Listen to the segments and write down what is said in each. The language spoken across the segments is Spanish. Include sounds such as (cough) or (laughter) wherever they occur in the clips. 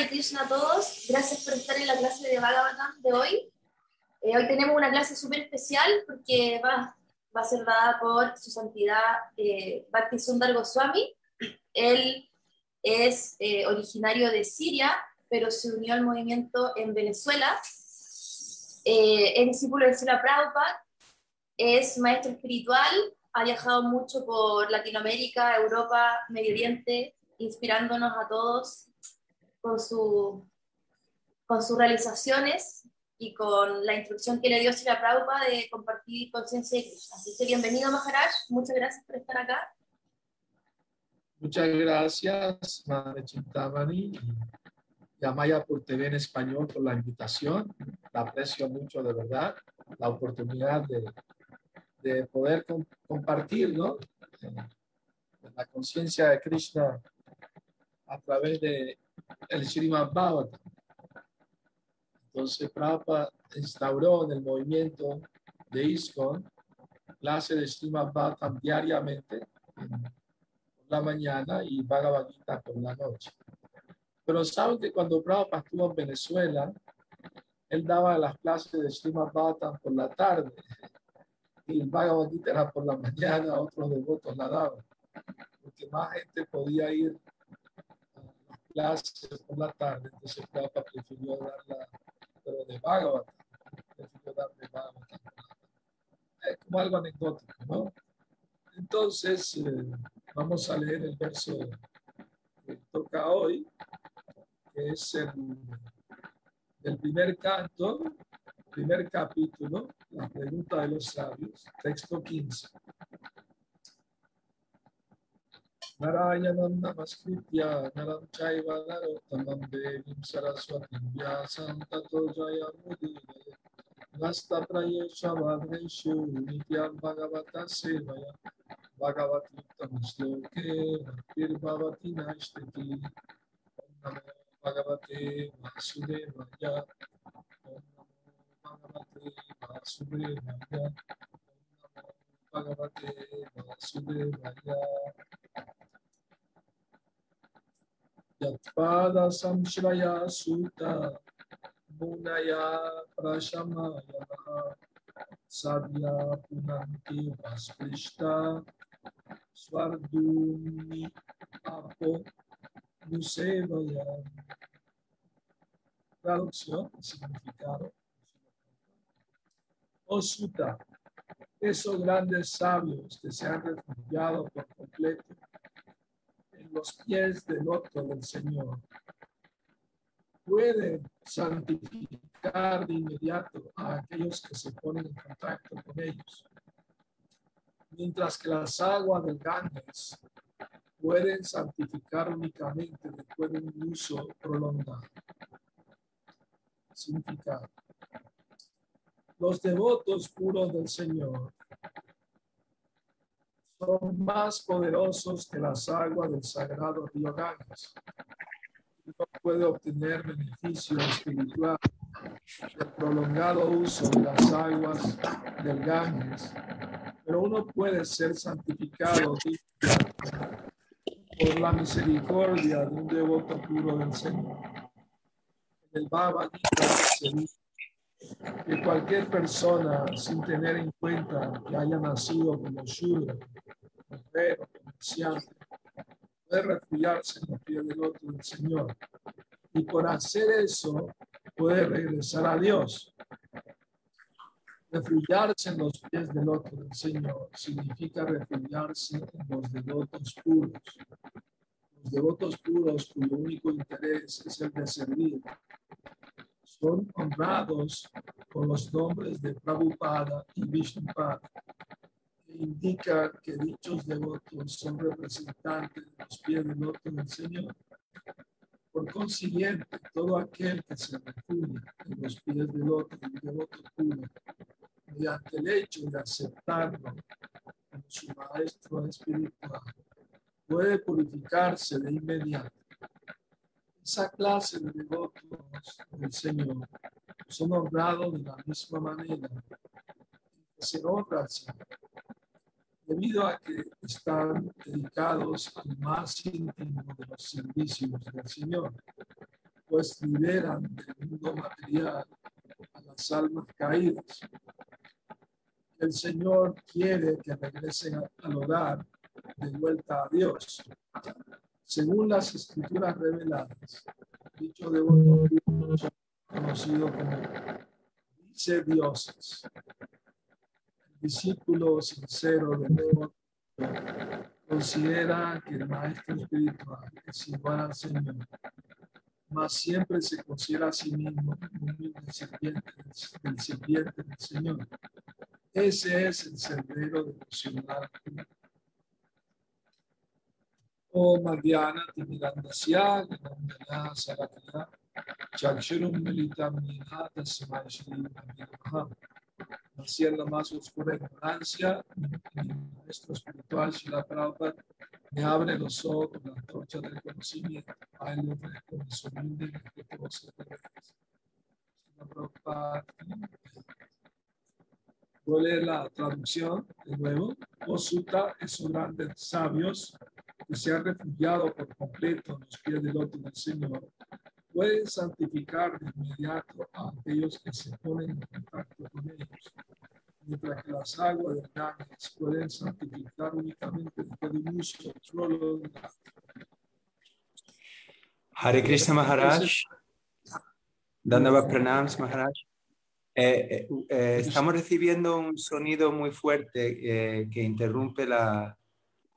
Hare Krishna a todos. Gracias por estar en la clase de Bhagavatam de hoy. Eh, hoy tenemos una clase súper especial porque va, va, a ser dada por su santidad eh, Bhakti Sundar Goswami. Él es eh, originario de Siria, pero se unió al movimiento en Venezuela. Eh, es discípulo de Sila Prabhupada, es maestro espiritual, ha viajado mucho por Latinoamérica, Europa, Medio Oriente, inspirándonos a todos con, su, con sus realizaciones y con la instrucción que le dio Sila Prabhupada de compartir conciencia de Krishna. Así que bienvenido Maharaj, muchas gracias por estar acá. Muchas gracias, Madre Chintamani y a Maya por TV en español por la invitación. La aprecio mucho, de verdad, la oportunidad de, de poder compartir ¿no? la conciencia de Krishna a través de el Srimad Bhagavatam. Entonces, Prabhupada instauró en el movimiento de ISKCON clase de Srimad Bhagavatam diariamente por la mañana y Bhagavad Gita por la noche. Pero saben que cuando Prabhupada estuvo en Venezuela, él daba las clases de Srimad Bhagavatam por la tarde y el Bhagavad Gita era por la mañana, otros devotos la daban, porque más gente podía ir clases por la tarde, entonces Papa prefirió darla, pero de Bhagavad, prefirió dar de Bhagavad. Es como algo anecdótico, ¿no? Entonces, eh, vamos a leer el verso que toca hoy, que es el, el primer canto, primer capítulo, la pregunta de los sabios, texto 15. नारायणं नमस्कृत्य, नरं चैव नरोत्तमं देवीं सरस्वतीं व्यासं ततो जयमुदीरये नस्तप्रयेषु नित्यं भगवतः सेवया, भगवत्युत्तमश्लोके भक्तिर्भवति नमो भगवते वासुदेवाय, ॐ नमो भगवते वासुदेवाय भगवते वासुदेवाय। Yatpada Samshraya Sutta Munaya Prashamaya Sadhya Punanti Vasprishta Swarduni Apo Nusevaya Traducción, significado. Oh Sutta, esos grandes sabios que se han refugiado por completo los pies del otro del Señor. Puede santificar de inmediato a aquellos que se ponen en contacto con ellos. Mientras que las aguas del Ganges pueden santificar únicamente después de un uso prolongado. Significado. Los devotos puros del Señor son más poderosos que las aguas del sagrado río Ganges. Uno puede obtener beneficio espiritual del prolongado uso de las aguas del Ganges, pero uno puede ser santificado por la misericordia de un devoto puro del Señor. El Bhagavad Gita dice que cualquier persona, sin tener en cuenta que haya nacido como Shura, comerciante, puede refugiarse en los pies del otro del Señor. Y por hacer eso, puede regresar a Dios. Refugiarse en los pies del otro del Señor significa refugiarse en los devotos puros. Los devotos puros cuyo único interés es el de servir son honrados con los nombres de Prabhupada y Vishnupada, indica que dichos devotos son representantes de los pies del otro del Señor. Por consiguiente, todo aquel que se refugia en los pies del otro, el devoto puro, mediante el hecho de aceptarlo como su maestro espiritual, puede purificarse de inmediato esa clase de devotos del Señor son honrados de la misma manera que se honra Señor, debido a que están dedicados al más íntimo de los servicios del Señor. pues liberan del mundo material a las almas caídas. El Señor quiere que regresen al hogar de vuelta a Dios. Según las escrituras reveladas, dicho devoto conocido como dice dioses. Discípulo sincero de Dios considera que el maestro espiritual es igual al Señor, mas siempre se considera a sí mismo un humilde serpiente del, serpiente del Señor. Ese es el sendero devocional o Madiana Timirandasya, Nandana Sarakya, Chakshurum Samashri Namaha. Así en la más oscura ignorancia, mi maestro espiritual, Shila Prabhupada, me abre los ojos con la antorcha del conocimiento. A él le ofrezco mis humildes y respetuosas reverencias. Shila. Voy a leer la traducción de nuevo. Osuta, esos grandes sabios que se han refugiado por completo en los pies del otro del Señor, pueden santificar de inmediato a aquellos que se ponen en contacto con ellos, mientras que las aguas de Ganges pueden santificar únicamente de un uso prolongado. Hare Krishna Maharaj, Dandava Pranams Maharaj. Eh, eh, eh, estamos recibiendo un sonido muy fuerte que interrumpe la,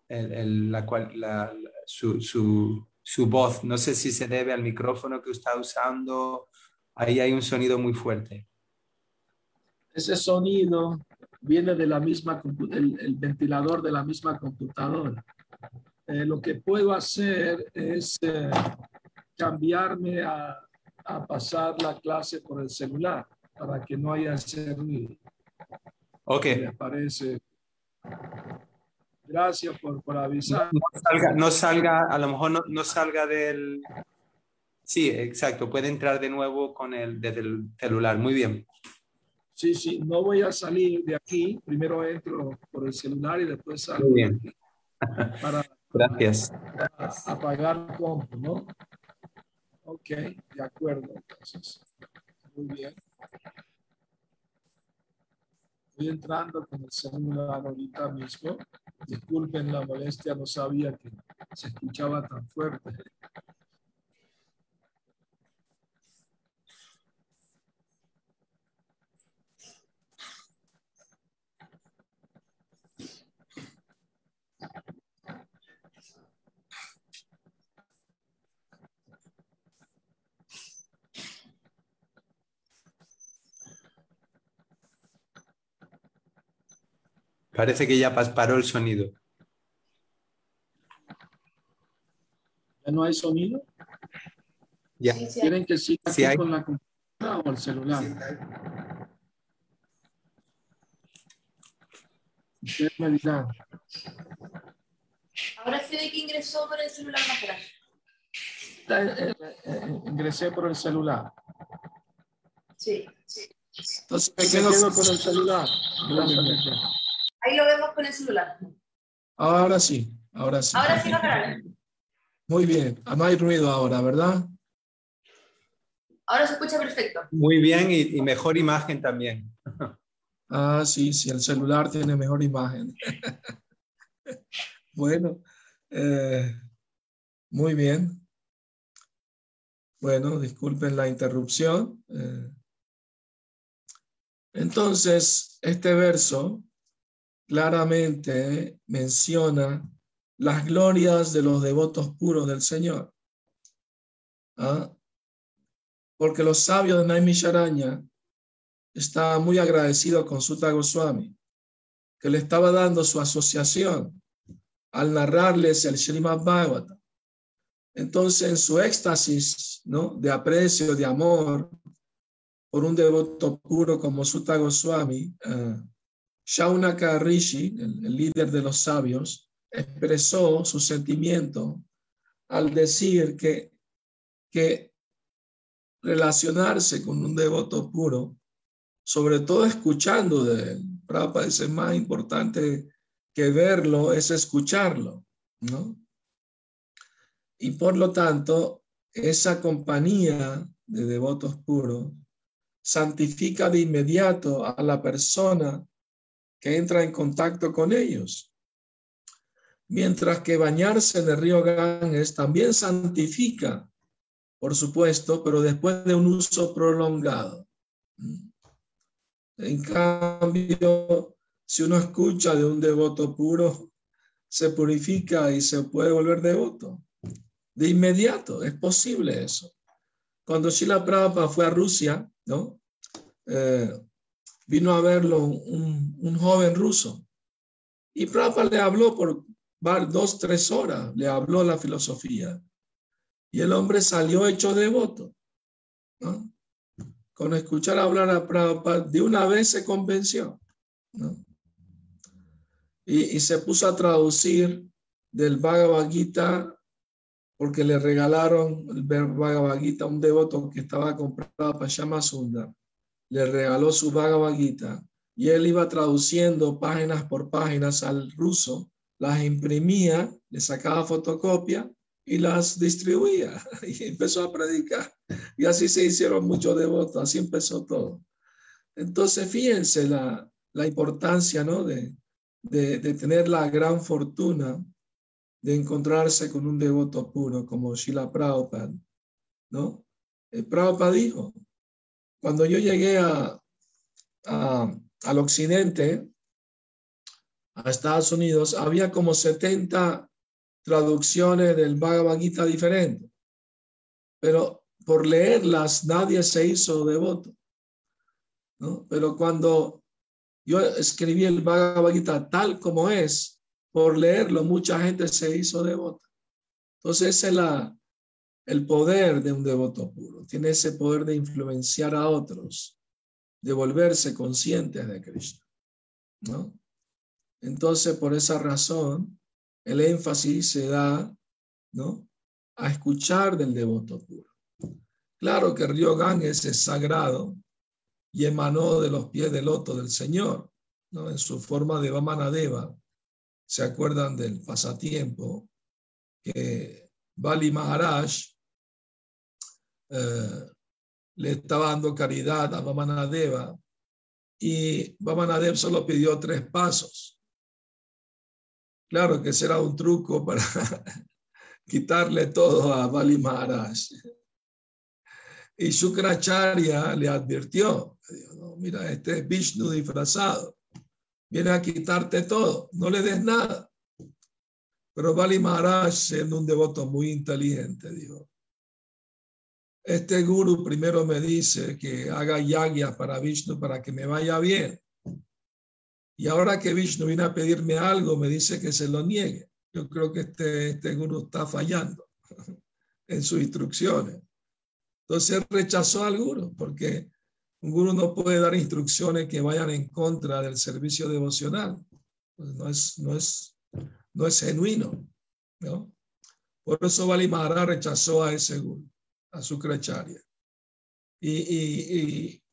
la, la, su, su, su, voz. No sé si se debe al micrófono que está usando. Ahí hay un sonido muy fuerte. Ese sonido viene de la misma, el, el ventilador de la misma computadora. Eh, lo que puedo hacer es eh, cambiarme a, a, pasar la clase por el celular para que no haya ese ruido. Ok. Me parece. Gracias por, por avisar. No salga, a lo mejor no, no, salga del... Sí, exacto, puede entrar de nuevo con el, desde el celular. Muy bien. Sí, sí, no voy a salir de aquí. Primero entro por el celular y después salgo. Muy bien. Para, Gracias. apagar el compu, ¿no? Ok, de acuerdo. Entonces, muy bien. Estoy entrando con el celular ahorita mismo. Disculpen la molestia, no sabía que se escuchaba tan fuerte. Parece que ya paró el sonido. ¿Ya no hay sonido? Ya. ¿Quieren que siga aquí con la computadora o el celular? Sí. Ahora sí de que ingresó por el celular más eh, eh, eh, ingresé por el celular. Sí. Entonces me quedo, con el celular. Ahí lo vemos con el celular. Ahora sí, ahora sí. Ahora sí, va Muy bien, ah, no hay ruido ahora, ¿verdad? Ahora se escucha perfecto. Muy bien y, mejor imagen también. (laughs) Ah, sí, sí, el celular tiene mejor imagen. (laughs) bueno, eh, muy bien. Bueno, disculpen la interrupción. Eh, entonces, este verso claramente menciona las glorias de los devotos puros del Señor. ¿Ah? Porque los sabios de Naimisharanya estaban muy agradecidos con Sutta Goswami, que le estaba dando su asociación al narrarles el Srimad Bhagavatam. Entonces, en su éxtasis ¿no? de aprecio, de amor por un devoto puro como Sutta Goswami, ah, Shaunaka Rishi, el, líder de los sabios, expresó su sentimiento al decir que, que relacionarse con un devoto puro, sobre todo escuchando de él, Prabhupada dice, más importante que verlo es escucharlo, ¿no? Y por lo tanto, esa compañía de devotos puros santifica de inmediato a la persona que entra en contacto con ellos. Mientras que bañarse en el río Ganges también santifica, por supuesto, pero después de un uso prolongado. En cambio, si uno escucha de un devoto puro, se purifica y se puede volver devoto. De inmediato, es posible eso. Cuando Shila Prabhupada fue a Rusia, ¿no? Eh, vino a verlo un, un, joven ruso. Y Prabhupada le habló por dos, tres horas, le habló la filosofía. Y el hombre salió hecho devoto. Con escuchar hablar a Prabhupada, de una vez se convenció. Y, y, se puso a traducir del Bhagavad Gita porque le regalaron el Bhagavad Gita a un devoto que estaba comprado para Sundar. Le regaló su Bhagavad Gita y él iba traduciendo páginas por páginas al ruso, las imprimía, le sacaba fotocopia y las distribuía (laughs) y empezó a predicar. Y así se hicieron muchos devotos, así empezó todo. Entonces, fíjense la, la importancia ¿no? de, de, de tener la gran fortuna de encontrarse con un devoto puro como Shila Prabhupada, ¿no? El eh, Prabhupada dijo, cuando yo llegué al occidente, a Estados Unidos, había como 70 traducciones del Bhagavad Gita diferentes, pero por leerlas nadie se hizo devoto. Pero cuando yo escribí el Bhagavad Gita tal como es, por leerlo, mucha gente se hizo devota. Entonces, ese es la, el poder de un devoto puro. Tiene ese poder de influenciar a otros, de volverse conscientes de Cristo. ¿no? Entonces, por esa razón, el énfasis se da ¿no? a escuchar del devoto puro. Claro que el río Ganges es sagrado y emanó de los pies del loto del Señor, ¿no? en su forma de Vamanadeva se acuerdan del pasatiempo que Bali Maharaj eh, le estaba dando caridad a Vamanadeva y Vamanadeva solo pidió tres pasos. Claro que será un truco para (laughs) quitarle todo a Bali Maharaj. Y Shukracharya le advirtió, mira, este es Vishnu disfrazado viene a quitarte todo, no le des nada. Pero Bali Maharaj, siendo un devoto muy inteligente, dijo, este guru primero me dice que haga yagya para Vishnu para que me vaya bien. Y ahora que Vishnu viene a pedirme algo, me dice que se lo niegue. Yo creo que este, este guru está fallando (laughs) en sus instrucciones. Entonces rechazó al guru porque un gurú no puede dar instrucciones que vayan en contra del servicio devocional. Pues no, es, no, es, no es genuino. ¿no? Por eso Bali rechazó a ese gurú, a su crecharia. Y, y, y,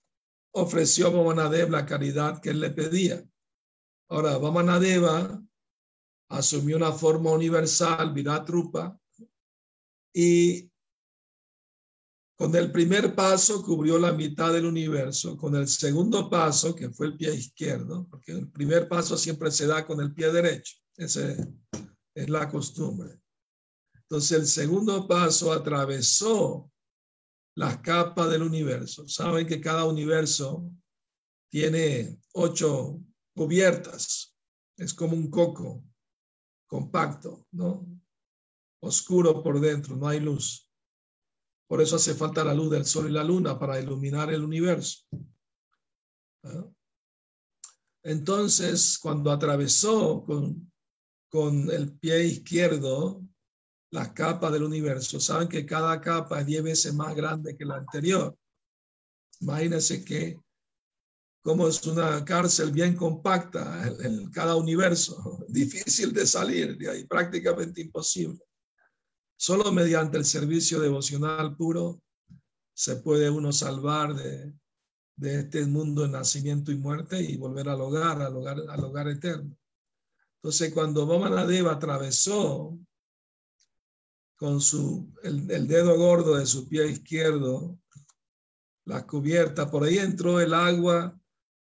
ofreció a Vamanadeva la caridad que él le pedía. Ahora, Vamanadeva asumió una forma universal, Viratrupa, y con el primer paso cubrió la mitad del universo, con el segundo paso, que fue el pie izquierdo, porque el primer paso siempre se da con el pie derecho, esa es la costumbre. Entonces el segundo paso atravesó las capas del universo. Saben que cada universo tiene ocho cubiertas, es como un coco compacto, ¿no? Oscuro por dentro, no hay luz. Por eso hace falta la luz del sol y la luna para iluminar el universo. Entonces, cuando atravesó con, con el pie izquierdo la capa del universo, saben que cada capa es diez veces más grande que la anterior. Imagínense que como es una cárcel bien compacta en cada universo, (laughs) difícil de salir de ahí, prácticamente imposible. Solo mediante el servicio devocional puro se puede uno salvar de, este mundo de nacimiento y muerte y volver al hogar, al hogar, al hogar eterno. Entonces, cuando Vamanadeva atravesó con su, el, dedo gordo de su pie izquierdo, la cubierta, por ahí entró el agua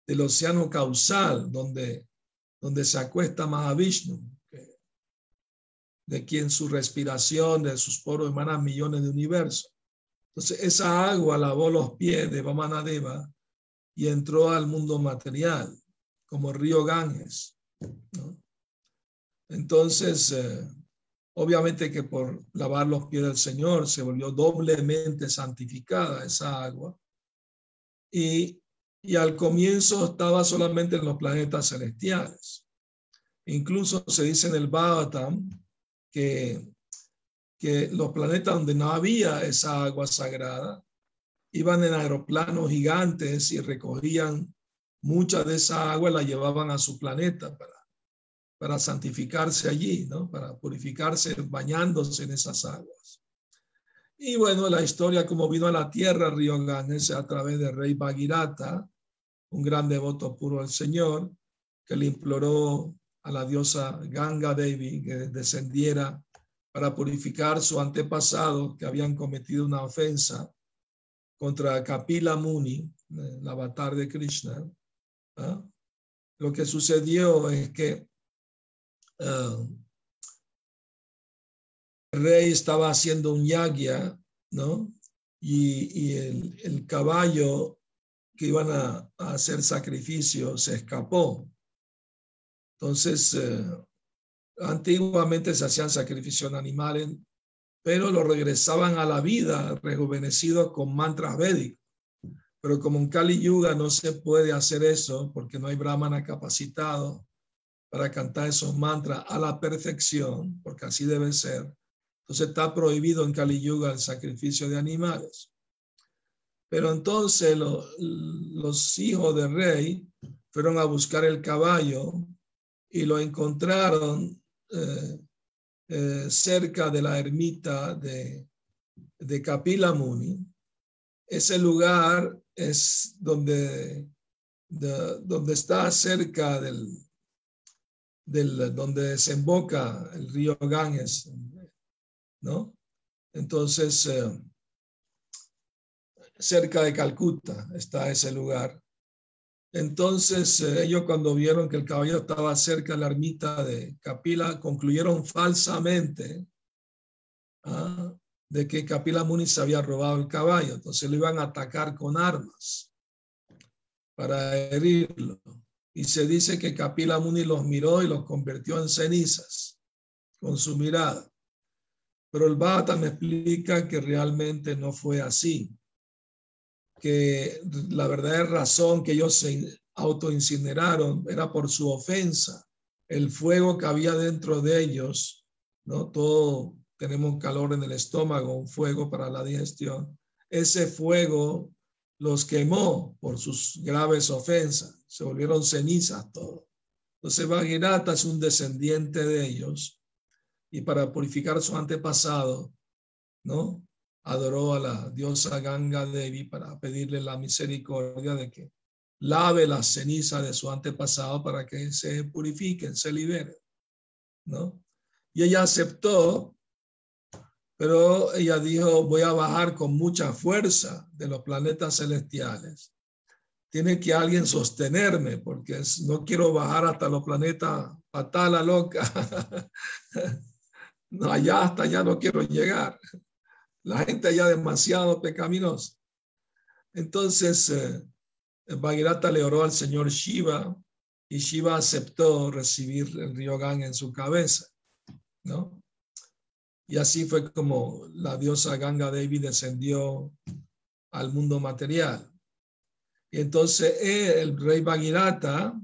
del océano causal, donde, donde se acuesta Mahavishnu, de quien su respiración, de sus poros emanan millones de universos. Entonces, esa agua lavó los pies de Vamanadeva y entró al mundo material, como el río Ganges. Entonces, eh, obviamente que por lavar los pies del Señor se volvió doblemente santificada esa agua. Y, y al comienzo estaba solamente en los planetas celestiales. Incluso se dice en el Bhagavatam que, que los planetas donde no había esa agua sagrada iban en aeroplanos gigantes y recogían mucha de esa agua la llevaban a su planeta para, para santificarse allí, ¿no? para purificarse bañándose en esas aguas. Y bueno, la historia como vino a la tierra Río Ganges a través del rey Bagirata, un gran devoto puro del Señor, que le imploró a la diosa Ganga Devi que descendiera para purificar su antepasado que habían cometido una ofensa contra Kapila Muni, el avatar de Krishna. Lo que sucedió es que ah, el rey estaba haciendo un yagya, ¿no? Y, el, caballo que iban a, hacer sacrificio se escapó entonces, eh, antiguamente se hacían sacrificios animales, pero lo regresaban a la vida rejuvenecidos con mantras védicos. Pero como en Kali Yuga no se puede hacer eso porque no hay brahmana capacitado para cantar esos mantras a la perfección, porque así debe ser. Entonces está prohibido en Kali Yuga el sacrificio de animales. Pero entonces los hijos del rey fueron a buscar el caballo y lo encontraron eh, eh, cerca de la ermita de, de Kapila Muni. Ese lugar es donde, donde está cerca del, del, donde desemboca el río Ganges, ¿no? Entonces, eh, cerca de Calcuta está ese lugar. Entonces eh, ellos cuando vieron que el caballo estaba cerca de la ermita de Capila, concluyeron falsamente ah, de que Capila Muni había robado el caballo. Entonces lo iban a atacar con armas para herirlo. Y se dice que Capila Muni los miró y los convirtió en cenizas con su mirada. Pero el Bata me explica que realmente no fue así que la verdadera razón que ellos se autoincineraron era por su ofensa, el fuego que había dentro de ellos, ¿no? Todo tenemos calor en el estómago, un fuego para la digestión. Ese fuego los quemó por sus graves ofensas, se volvieron cenizas todos. Entonces Bhagirata es un descendiente de ellos y para purificar su antepasado, ¿no? adoró a la diosa Ganga Devi para pedirle la misericordia de que lave la ceniza de su antepasado para que se purifiquen, se liberen, ¿no? Y ella aceptó, pero ella dijo, voy a bajar con mucha fuerza de los planetas celestiales. Tiene que alguien sostenerme porque no quiero bajar hasta los planetas patala loca. (laughs) no, allá hasta allá no quiero llegar la gente allá demasiado pecaminosa. Entonces, eh, le oró al señor Shiva y Shiva aceptó recibir el río Gang en su cabeza, ¿no? Y así fue como la diosa Ganga Devi descendió al mundo material. Y entonces el rey Bhagirata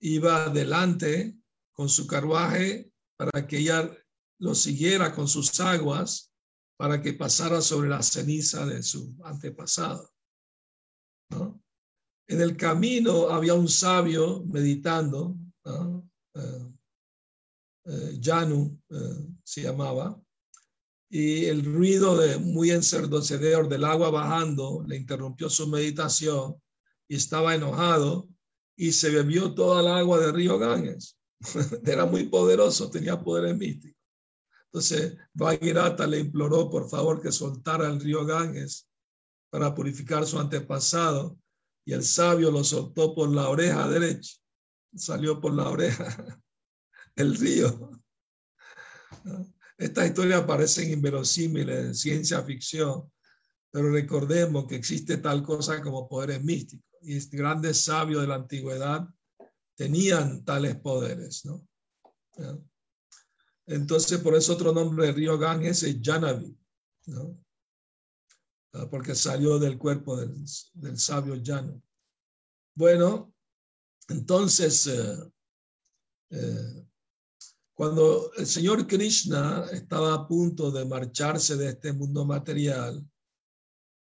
iba adelante con su carruaje para que ella lo siguiera con sus aguas para que pasara sobre la ceniza de su antepasado. En el camino había un sabio meditando, eh, eh, Janu eh, se llamaba, y el ruido de muy encerdecedor del agua bajando le interrumpió su meditación y estaba enojado y se bebió toda el agua del río Ganges. (laughs) Era muy poderoso, tenía poderes místicos. Entonces, Bhagirata le imploró por favor que soltara el río Ganges para purificar su antepasado y el sabio lo soltó por la oreja derecha. Salió por la oreja (laughs) el río. Estas historias parecen inverosímiles en ciencia ficción, pero recordemos que existe tal cosa como poderes místicos y grandes sabios de la antigüedad tenían tales poderes, ¿no? Entonces, por eso otro nombre del río Ganges es Janavi, ¿no? Ah, porque salió del cuerpo del, sabio Jano. Bueno, entonces, eh, eh, cuando el Señor Krishna estaba a punto de marcharse de este mundo material,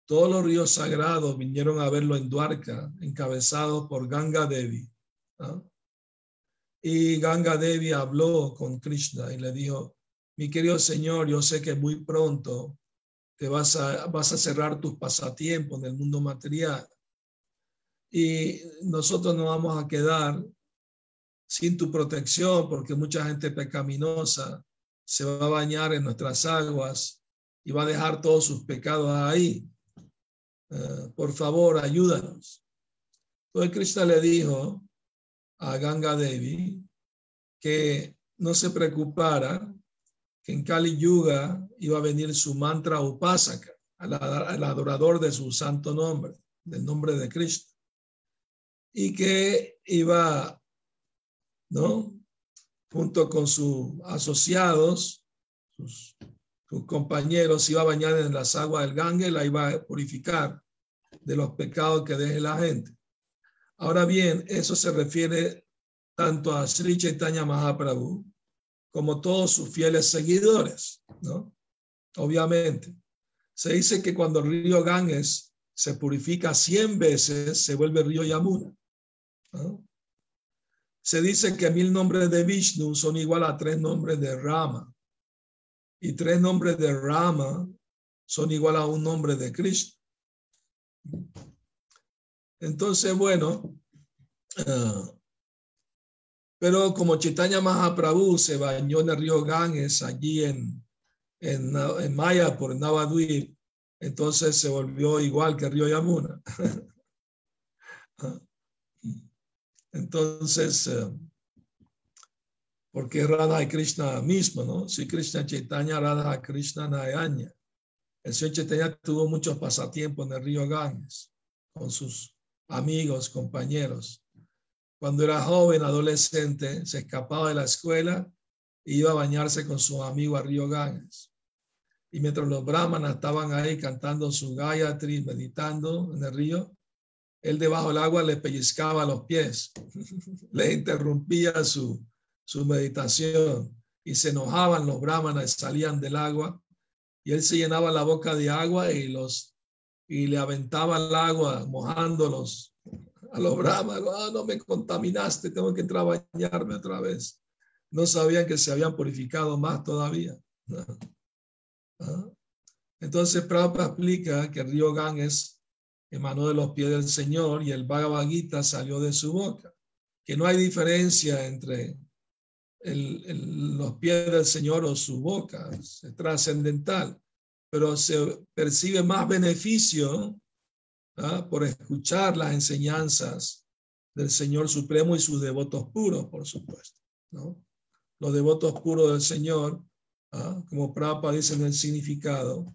todos los ríos sagrados vinieron a verlo en Dwarka, encabezados por Ganga Devi. Y Ganga Devi habló con Krishna y le dijo, mi querido Señor, yo sé que muy pronto te vas a, vas a cerrar tus pasatiempos en el mundo material y nosotros nos vamos a quedar sin tu protección porque mucha gente pecaminosa se va a bañar en nuestras aguas y va a dejar todos sus pecados ahí. Eh, por favor, ayúdanos. Entonces Krishna le dijo a Ganga Devi que no se preocupara, que en Kali Yuga iba a venir su mantra Upasaka, al, adorador de su santo nombre, del nombre de Krishna, y que iba, ¿no? Junto con sus asociados, sus compañeros, iba a bañar en las aguas del Gange, la iba a purificar de los pecados que deje la gente. Ahora bien, eso se refiere tanto a Sri Chaitanya Mahaprabhu como todos sus fieles seguidores, ¿no? Obviamente. Se dice que cuando el río Ganges se purifica 100 veces, se vuelve río Yamuna. Se dice que mil nombres de Vishnu son igual a tres nombres de Rama y tres nombres de Rama son igual a un nombre de Cristo. Entonces, bueno, uh, pero como Chaitanya Mahaprabhu se bañó en el río Ganges allí en, en, en Maya por Navadvip, entonces se volvió igual que el río Yamuna. (laughs) entonces, uh, porque Radha y Krishna mismo, ¿no? Si Krishna Chaitanya, Radha Krishna Nayanya. El señor Chaitanya tuvo muchos pasatiempos en el río Ganges con sus amigos, compañeros. Cuando era joven, adolescente, se escapaba de la escuela e iba a bañarse con su amigo al río Ganges. Y mientras los brahmanas estaban ahí cantando su Gayatri, meditando en el río, él debajo del agua le pellizcaba los pies, (laughs) le interrumpía su, su meditación y se enojaban los brahmanas, salían del agua y él se llenaba la boca de agua y los y le aventaba el agua mojándolos a los brahmanas. Ah, no me contaminaste, tengo que entrar a bañarme otra vez. No sabían que se habían purificado más todavía. (laughs) ¿Ah? Entonces Prabhupada explica que el río Ganges emanó de los pies del Señor y el Bhagavad Gita salió de su boca. Que no hay diferencia entre los pies del Señor o su boca, es trascendental, pero se percibe más beneficio ¿ah? por escuchar las enseñanzas del Señor Supremo y sus devotos puros, por supuesto. ¿no? Los devotos puros del Señor, ¿ah? como Prabhupada dice en el significado,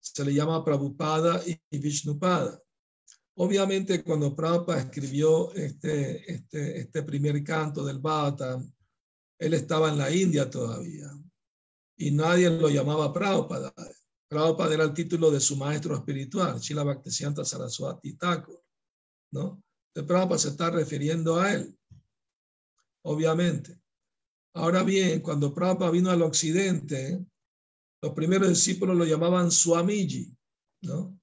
se le llama Prabhupada y Vishnupada. Obviamente, cuando Prabhupada escribió este, este, este primer canto del Bhagavatam, él estaba en la India todavía y nadie lo llamaba Prabhupada. Prabhupada era el título de su maestro espiritual, Shila Bhaktisiddhanta Saraswati Thakur, ¿no? De Prabhupada se está refiriendo a él, obviamente. Ahora bien, cuando Prabhupada vino al occidente, los primeros discípulos lo llamaban Swamiji, ¿no?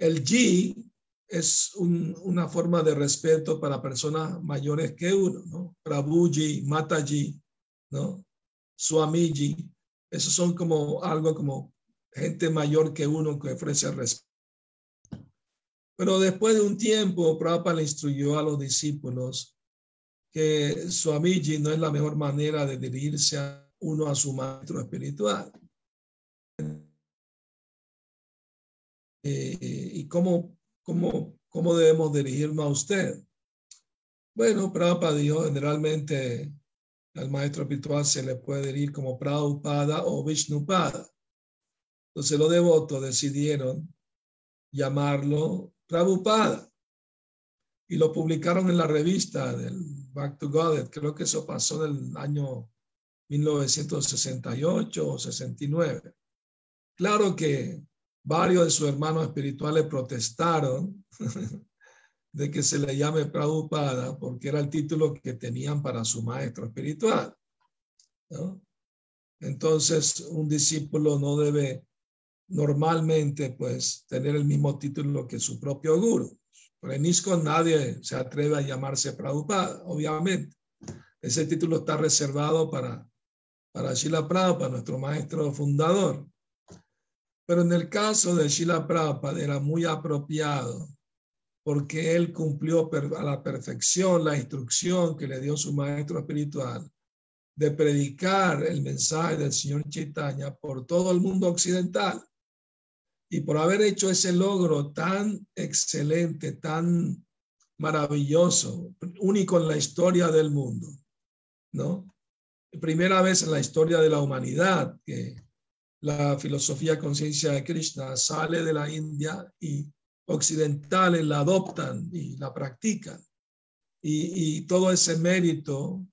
El Ji es una forma de respeto para personas mayores que uno, ¿no? Prabhuji, Mataji, ¿no? Swamiji, esos son como algo como gente mayor que uno que ofrece respeto. Pero después de un tiempo, Prabhupada le instruyó a los discípulos que Swamiji no es la mejor manera de dirigirse a, uno a su maestro espiritual. Eh, ¿Y cómo, cómo, cómo debemos dirigirnos a usted? Bueno, Prabhupada dijo, generalmente al maestro espiritual se le puede dirigir como Prabhupada o Vishnupada. Entonces los devotos decidieron llamarlo Prabhupada y lo publicaron en la revista del Back to God. Creo que eso pasó en el año 1968 o 69. Claro que varios de sus hermanos espirituales protestaron (laughs) de que se le llame Prabhupada porque era el título que tenían para su maestro espiritual. Entonces, un discípulo no debe normalmente pues tener el mismo título que su propio guru. Por en ISKCON nadie se atreve a llamarse Prabhupada, obviamente. Ese título está reservado para, para Shila Prabhupada, nuestro maestro fundador. Pero en el caso de Shila Prabhupada era muy apropiado porque él cumplió a la perfección la instrucción que le dio su maestro espiritual de predicar el mensaje del Señor Chaitanya por todo el mundo occidental. Y por haber hecho ese logro tan excelente, tan maravilloso, único en la historia del mundo, ¿no? Primera vez en la historia de la humanidad que la filosofía conciencia de Krishna sale de la India y occidentales la adoptan y la practican. Y, todo ese mérito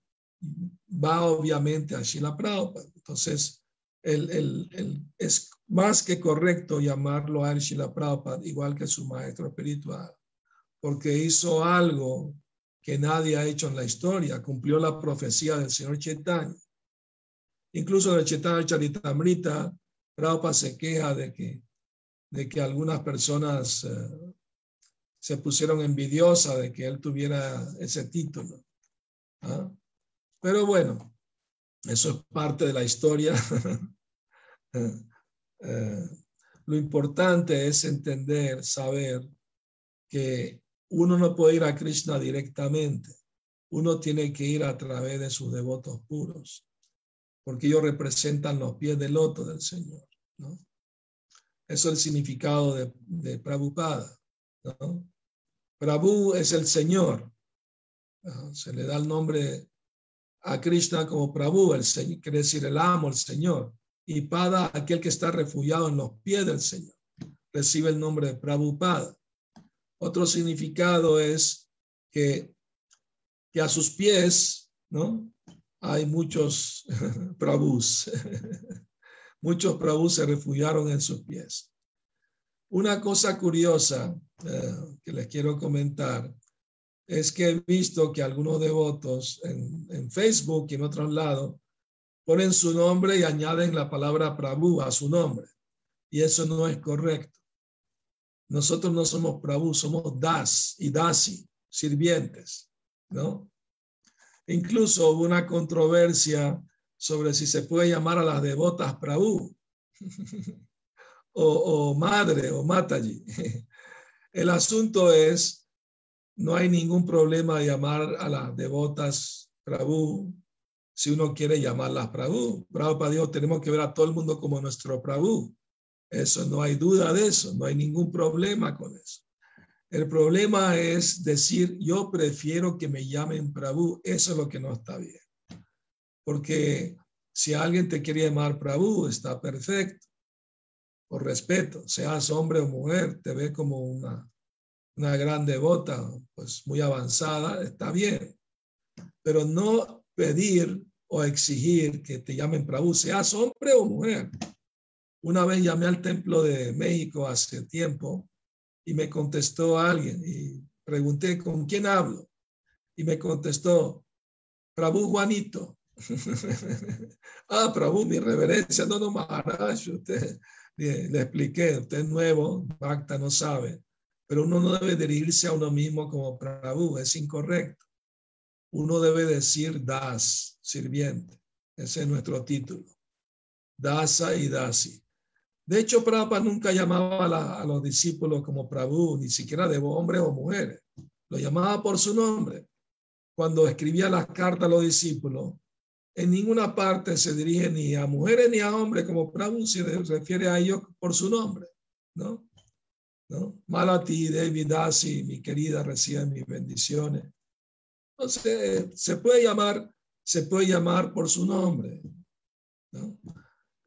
va obviamente a Shila Prabhupada. Entonces, el, es más que correcto llamarlo a Shila Prabhupada, igual que su maestro espiritual, porque hizo algo que nadie ha hecho en la historia, cumplió la profecía del Señor Chaitanya. Incluso en el Chaitanya Charitamrita, Prabhupada se queja de que de que algunas personas eh, se pusieron envidiosas de que él tuviera ese título. ¿ah? Pero bueno, eso es parte de la historia. (laughs) Eh, lo importante es entender, saber que uno no puede ir a Krishna directamente. Uno tiene que ir a través de sus devotos puros, porque ellos representan los pies del loto del Señor. ¿no? Eso es el significado de, de Prabhupada. ¿no? Prabhu es el Señor. Se le da el nombre a Krishna como Prabhu, el Señor, quiere decir el amo, el Señor. Y Pada, aquel que está refugiado en los pies del Señor, recibe el nombre de Prabhupada. Otro significado es que, que a sus pies, ¿no? Hay muchos (laughs) Prabhus. (laughs) Muchos Prabhu se refugiaron en sus pies. Una cosa curiosa eh, que les quiero comentar es que he visto que algunos devotos en, en, Facebook y en otros lados ponen su nombre y añaden la palabra Prabhu a su nombre. Y eso no es correcto. Nosotros no somos Prabhu, somos Das y Dasi, sirvientes, ¿no? Incluso hubo una controversia sobre si se puede llamar a las devotas Prabhu (laughs) o, madre o Mataji. (laughs) El asunto es, no hay ningún problema de llamar a las devotas Prabhu si uno quiere llamarlas Prabhu. Prabhu para Dios, tenemos que ver a todo el mundo como nuestro Prabhu. Eso no hay duda de eso, no hay ningún problema con eso. El problema es decir, yo prefiero que me llamen Prabhu. Eso es lo que no está bien porque si alguien te quiere llamar Prabhu, está perfecto, por respeto, seas hombre o mujer, te ve como una, una gran devota, pues muy avanzada, está bien, pero no pedir o exigir que te llamen Prabhu, seas hombre o mujer. Una vez llamé al templo de México hace tiempo y me contestó alguien y pregunté con quién hablo y me contestó Prabhu Juanito. (laughs) ah, Prabhu, mi reverencia, no, no, Maharaj, usted le, expliqué, usted es nuevo, Bhakta no sabe, pero uno no debe dirigirse a uno mismo como Prabhu, es incorrecto. Uno debe decir Das, sirviente, ese es nuestro título. Dasa y Dasi. De hecho, Prabhupada nunca llamaba a, los discípulos como Prabhu, ni siquiera de hombres o mujeres. Lo llamaba por su nombre. Cuando escribía las cartas a los discípulos, en ninguna parte se dirige ni a mujeres ni a hombres, como Prabhu se refiere a ellos por su nombre, ¿no? ¿No? Mal a ti, David Dasi, mi querida, recibe mis bendiciones. Entonces, se puede llamar, se puede llamar por su nombre, ¿no?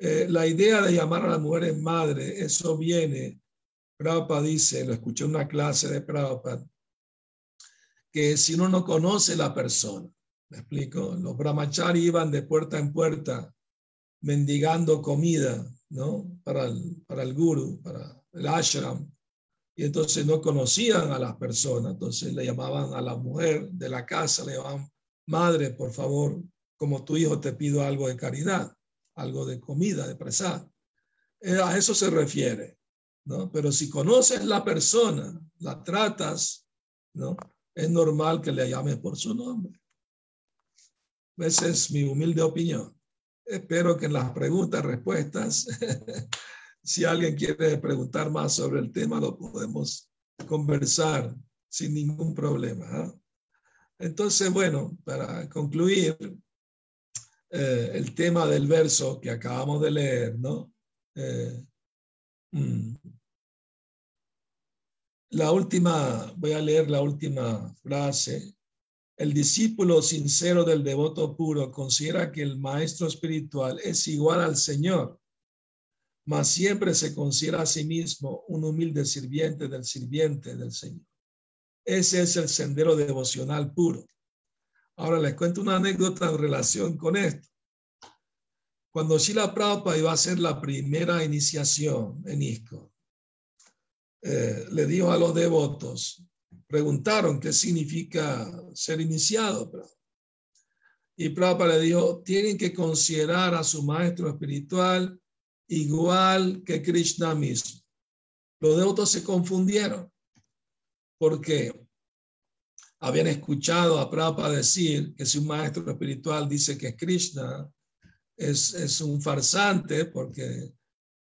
Eh, la idea de llamar a las mujeres madre, eso viene, Prabhupada dice, lo escuché en una clase de Prabhupada, que si uno no conoce la persona, ¿me explico? Los brahmachari iban de puerta en puerta mendigando comida, ¿no? Para el, para el guru, para el ashram. Y entonces no conocían a las personas, entonces le llamaban a la mujer de la casa, le llamaban, madre, por favor, como tu hijo te pido algo de caridad algo de comida, de presar. Eh, a eso se refiere, ¿no? Pero si conoces la persona, la tratas, ¿no? Es normal que le llames por su nombre. Esa es mi humilde opinión. Espero que en las preguntas, respuestas, (laughs) si alguien quiere preguntar más sobre el tema, lo podemos conversar sin ningún problema. ¿ah? Entonces, bueno, para concluir, eh, el tema del verso que acabamos de leer, ¿no? Eh, mm. La última, voy a leer la última frase. El discípulo sincero del devoto puro considera que el maestro espiritual es igual al Señor, mas siempre se considera a sí mismo un humilde sirviente del sirviente del Señor. Ese es el sendero devocional puro. Ahora les cuento una anécdota en relación con esto. Cuando Shila Prabhupada iba a hacer la primera iniciación en ISCO, eh, le dijo a los devotos, preguntaron qué significa ser iniciado. Y Prabhupada le dijo, tienen que considerar a su maestro espiritual igual que Krishna mismo. Los devotos se confundieron porque habían escuchado a Prabhupada decir que si un maestro espiritual dice que es Krishna, es, es un farsante porque,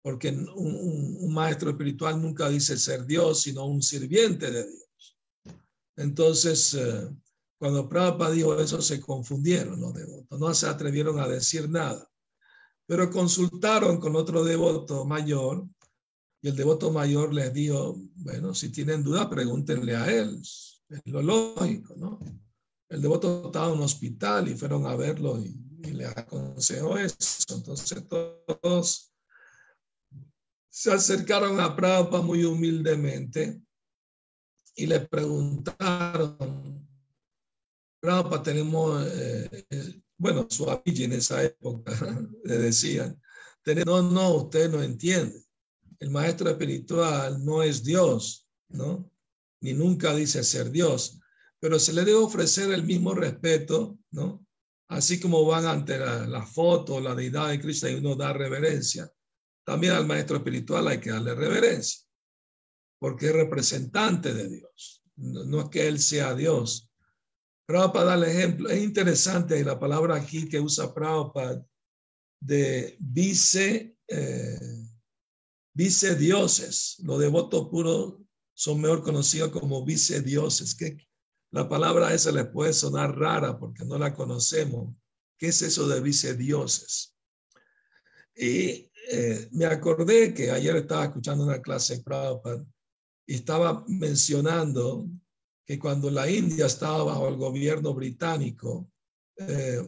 porque un, maestro espiritual nunca dice ser Dios, sino un sirviente de Dios. Entonces, eh, cuando Prabhupada dijo eso, se confundieron los devotos, no se atrevieron a decir nada. Pero consultaron con otro devoto mayor y el devoto mayor les dijo, bueno, si tienen duda, pregúntenle a él es lo lógico, ¿no? El devoto estaba en un hospital y fueron a verlo y, le aconsejó eso. Entonces todos se acercaron a Prabhupada muy humildemente y le preguntaron, Prabhupada tenemos, eh, eh, bueno, su en esa época, (laughs) le decían, no, no, usted no entiende. El maestro espiritual no es Dios, ¿no? Ni nunca dice ser Dios, pero se le debe ofrecer el mismo respeto, ¿no? Así como van ante la, foto, la deidad de Cristo y uno da reverencia, también al maestro espiritual hay que darle reverencia, porque es representante de Dios, no, es que él sea Dios. Prabhupada da el ejemplo, es interesante la palabra aquí que usa Prabhupada de vice, eh, vice dioses, los devotos puros son mejor conocidos como vicedioses. Que la palabra esa les puede sonar rara porque no la conocemos. ¿Qué es eso de vicedioses? Y eh, me acordé que ayer estaba escuchando una clase en Prabhupada y estaba mencionando que cuando la India estaba bajo el gobierno británico, eh,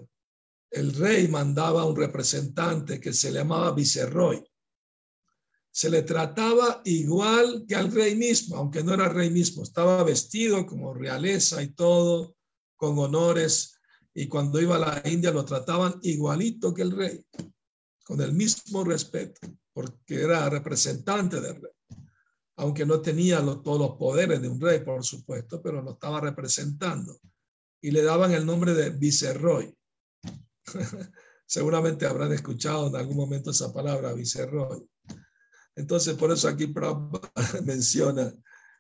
el rey mandaba un representante que se llamaba viceroy se le trataba igual que al rey mismo, aunque no era rey mismo, estaba vestido como realeza y todo, con honores, y cuando iba a la India lo trataban igualito que el rey, con el mismo respeto, porque era representante del rey, aunque no tenía todos los poderes de un rey, por supuesto, pero lo estaba representando, y le daban el nombre de viceroy. (laughs) Seguramente habrán escuchado en algún momento esa palabra, viceroy. Entonces, por eso aquí (laughs) menciona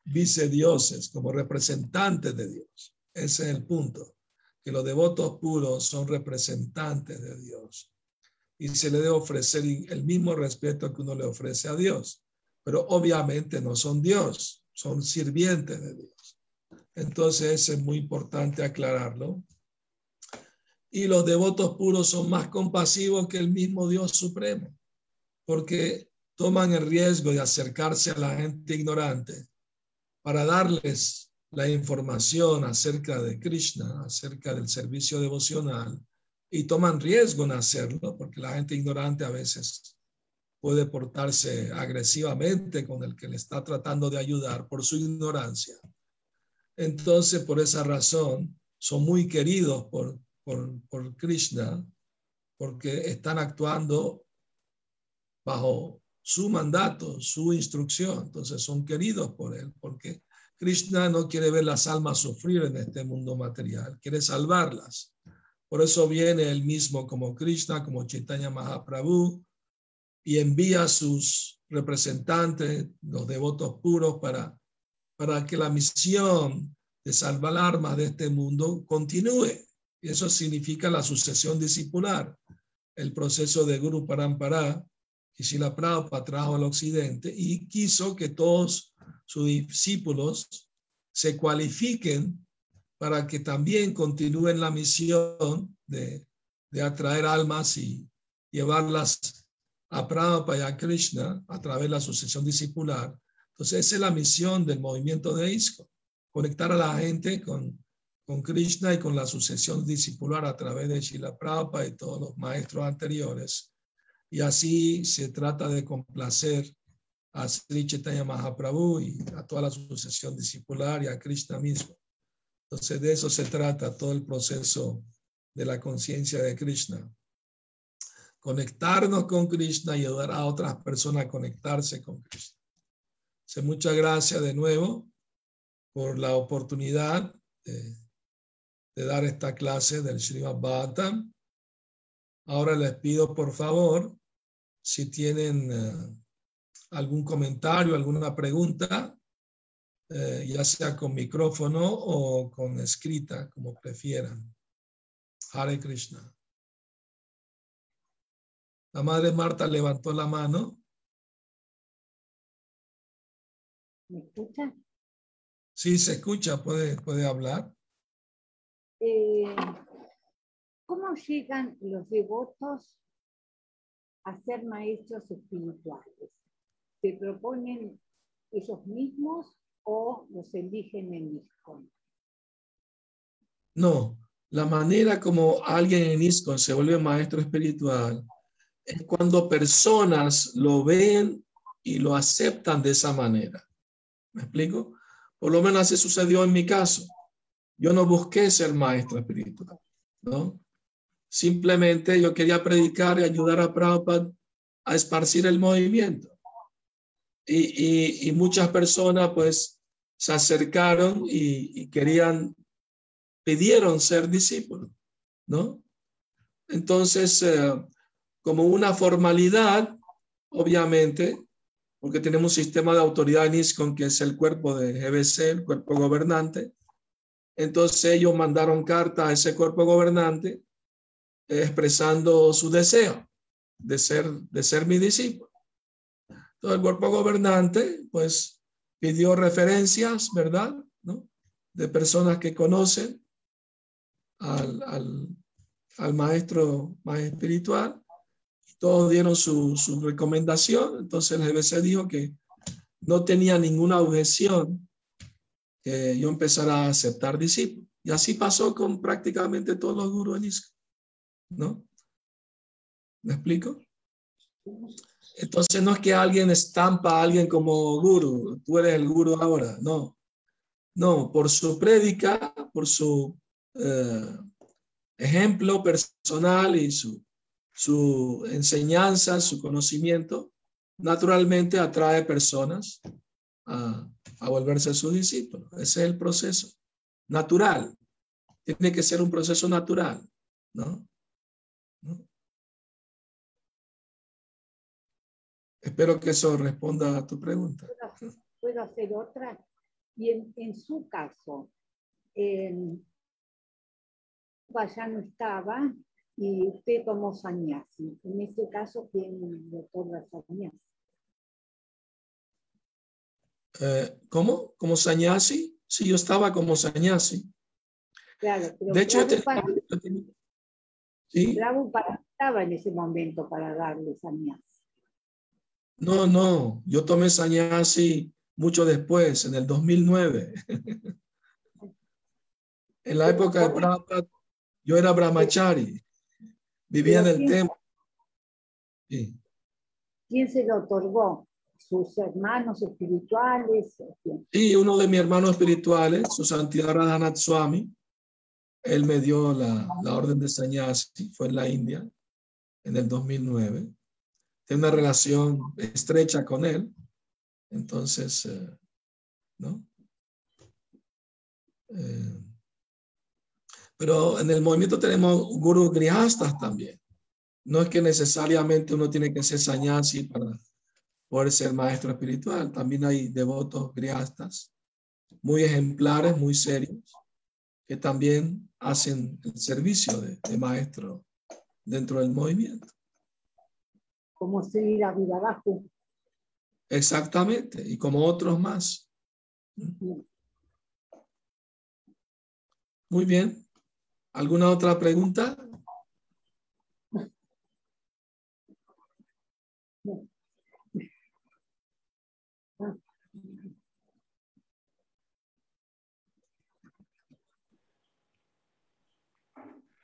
vicedioses como representantes de Dios. Ese es el punto, que los devotos puros son representantes de Dios. Y se le debe ofrecer el mismo respeto que uno le ofrece a Dios. Pero obviamente no son Dios, son sirvientes de Dios. Entonces, es muy importante aclararlo. Y los devotos puros son más compasivos que el mismo Dios Supremo, porque toman el riesgo de acercarse a la gente ignorante para darles la información acerca de Krishna, acerca del servicio devocional, y toman riesgo en hacerlo, porque la gente ignorante a veces puede portarse agresivamente con el que le está tratando de ayudar por su ignorancia. Entonces, por esa razón, son muy queridos por, por, por Krishna, porque están actuando bajo su mandato, su instrucción. Entonces, son queridos por él, porque Krishna no quiere ver las almas sufrir en este mundo material, quiere salvarlas. Por eso viene él mismo como Krishna, como Chaitanya Mahaprabhu, y envía a sus representantes, los devotos puros, para, para que la misión de salvar almas de este mundo continúe. Y eso significa la sucesión discipular, el proceso de Guru Parampara, que Srila Prabhupada trajo al occidente y quiso que todos sus discípulos se cualifiquen para que también continúen la misión de, de atraer almas y llevarlas a Prabhupada y a Krishna a través de la sucesión discipular. Entonces, esa es la misión del movimiento de ISKCO, conectar a la gente con, con Krishna y con la sucesión discipular a través de Shila Prabhupada y todos los maestros anteriores. Y así se trata de complacer a Sri Chaitanya Mahaprabhu y a toda la sucesión discipular y a Krishna mismo. Entonces, de eso se trata todo el proceso de la conciencia de Krishna conectarnos con Krishna y ayudar a otras personas a conectarse con Krishna. muchas gracias de nuevo por la oportunidad de, dar esta clase del Srimad Bhattam. Ahora les pido por favor, si tienen eh, algún comentario, alguna pregunta, eh, ya sea con micrófono o con escrita, como prefieran. Hare Krishna. La madre Marta levantó la mano. ¿Me escucha? Sí, se escucha, puede, puede hablar. Eh, ¿Cómo llegan los devotos a ser maestros espirituales? ¿Se proponen ellos mismos o los eligen en ISKCON? No, la manera como alguien en ISKCON se vuelve maestro espiritual es cuando personas lo ven y lo aceptan de esa manera. ¿Me explico? Por lo menos así sucedió en mi caso. Yo no busqué ser maestro espiritual, ¿no? Simplemente yo quería predicar y ayudar a Prabhupada a esparcir el movimiento. Y, muchas personas pues se acercaron y, querían, pidieron ser discípulos, ¿no? Entonces, eh, como una formalidad, obviamente, porque tenemos un sistema de autoridad en ISCON que es el cuerpo de GBC, el cuerpo gobernante. Entonces ellos mandaron carta a ese cuerpo gobernante expresando su deseo de ser, de ser mi discípulo. Entonces el cuerpo gobernante, pues, pidió referencias, ¿verdad? ¿No? De personas que conocen al, al, al maestro más espiritual todos dieron su, recomendación, entonces el GBC dijo que no tenía ninguna objeción que yo empezara a aceptar discípulos. Y así pasó con prácticamente todos los gurús ¿no? ¿Me explico? Entonces no es que alguien estampa a alguien como guru, tú eres el guru ahora, no. No, por su prédica, por su eh, ejemplo personal y su su enseñanza, su conocimiento, naturalmente atrae personas a, volverse sus discípulos. Ese es el proceso natural. Tiene que ser un proceso natural, ¿no? Espero que eso responda a tu pregunta. ¿Puedo hacer otra? Y en, su caso, eh, ya no estaba, y usted como Sanyasi. En este caso, ¿quién le otorga Sanyasi? Eh, ¿Cómo? ¿Como Sanyasi? Sí, yo estaba como Sanyasi. Claro, pero de hecho, Sí. Prabhupada estaba en ese momento para darle sannyas. No, no, yo tomé sannyasi mucho después, en el 2009. (laughs) en la época de Prabhupada, yo era brahmachari, vivía en el templo. Sí. ¿Quién se lo otorgó? ¿Sus hermanos espirituales? Sí, uno de mis hermanos espirituales, su santidad Radhanath Swami, él me dio la, la orden de sannyasi, fue en la India, en el 2009 tengo una relación estrecha con él. Entonces, eh, ¿no? Eh, pero en el movimiento tenemos gurus grihastas también. No es que necesariamente uno tiene que ser sanyasi para poder ser maestro espiritual. También hay devotos grihastas muy ejemplares, muy serios, que también hacen el servicio de maestro dentro del movimiento como Sri abajo. Exactamente, y como otros más. Muy bien. ¿Alguna otra pregunta?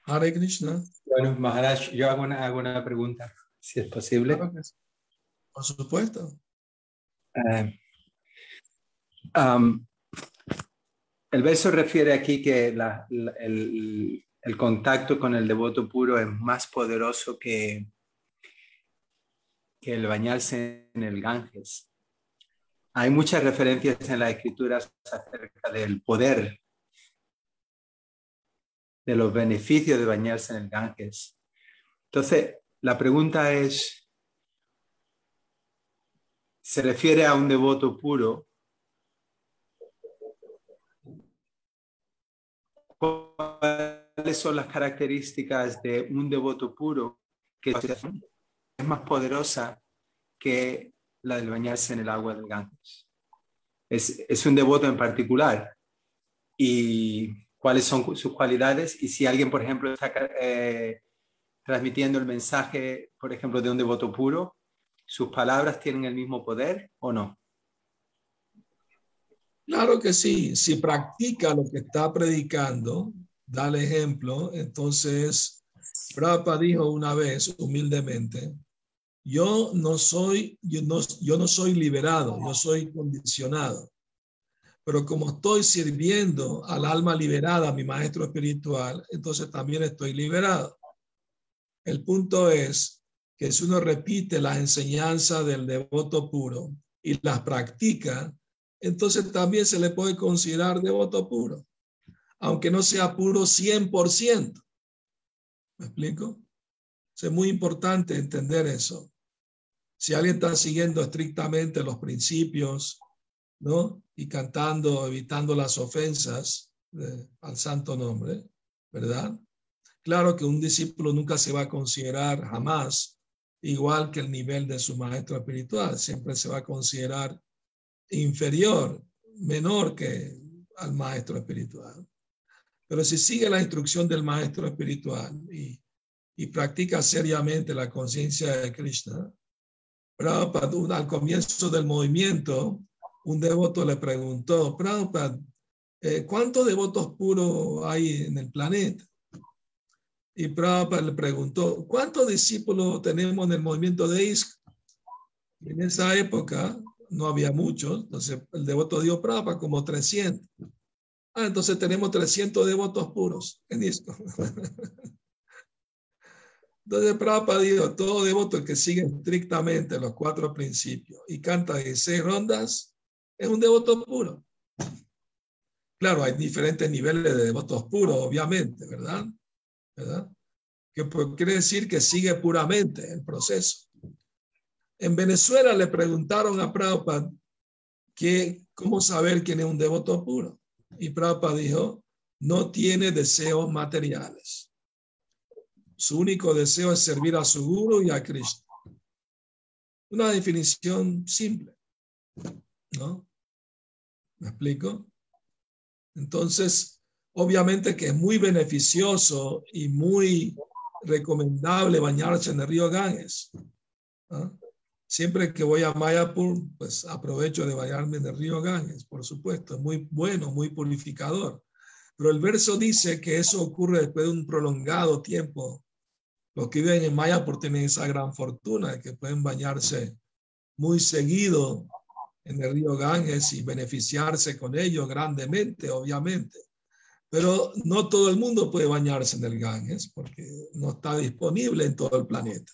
Hare Krishna. Bueno, Maharaj, yo hago una, hago una pregunta si es posible. Por supuesto. Eh, um, el verso refiere aquí que el, el, contacto con el devoto puro es más poderoso que, que el bañarse en el Ganges. Hay muchas referencias en las escrituras acerca del poder, de los beneficios de bañarse en el Ganges. Entonces, la pregunta es, ¿se refiere a un devoto puro? ¿Cuáles son las características de un devoto puro que es más poderosa que la del bañarse en el agua del Ganges? Es, un devoto en particular. ¿Y cuáles son sus cualidades? Y si alguien, por ejemplo, está eh, transmitiendo el mensaje, por ejemplo, de un devoto puro, ¿sus palabras tienen el mismo poder o no? Claro que sí, si practica lo que está predicando, da el ejemplo, entonces Prabhupada dijo una vez humildemente, yo no soy, yo no, yo no soy liberado, yo soy condicionado. Pero como estoy sirviendo al alma liberada, a mi maestro espiritual, entonces también estoy liberado. El punto es que si uno repite las enseñanzas del devoto puro y las practica, entonces también se le puede considerar devoto puro, aunque no sea puro 100%. ¿Me explico? Es muy importante entender eso. Si alguien está siguiendo estrictamente los principios, ¿no? Y cantando, evitando las ofensas al santo nombre, ¿verdad? Claro que un discípulo nunca se va a considerar jamás igual que el nivel de su maestro espiritual, siempre se va a considerar inferior, menor que al maestro espiritual. Pero si sigue la instrucción del maestro espiritual y, practica seriamente la conciencia de Krishna, Prabhupada, al comienzo del movimiento, un devoto le preguntó, Prabhupada, eh, ¿cuántos devotos puros hay en el planeta? Y Prabhupada le preguntó, ¿cuántos discípulos tenemos en el movimiento de ISK? En esa época no había muchos, entonces el devoto dio Prabhupada como 300. Ah, entonces tenemos 300 devotos puros en ISK. (laughs) Entonces Prabhupada dijo, todo devoto que sigue estrictamente los cuatro principios y canta 16 rondas, es un devoto puro. Claro, hay diferentes niveles de devotos puros, obviamente, ¿verdad? ¿Verdad? Que quiere decir que sigue puramente el proceso. En Venezuela le preguntaron a Prabhupada que, cómo saber quién es un devoto puro. Y Prabhupada dijo, no tiene deseos materiales. Su único deseo es servir a su guru y a Cristo. Una definición simple. ¿No? ¿Me explico? Entonces, obviamente que es muy beneficioso y muy recomendable bañarse en el río Ganges. Siempre que voy a Mayapur, pues aprovecho de bañarme en el río Ganges, por supuesto, es muy bueno, muy purificador. Pero el verso dice que eso ocurre después de un prolongado tiempo. Los que viven en Mayapur tienen esa gran fortuna de que pueden bañarse muy seguido en el río Ganges y beneficiarse con ello grandemente, obviamente. Pero no todo el mundo puede bañarse en el Ganges porque no está disponible en todo el planeta.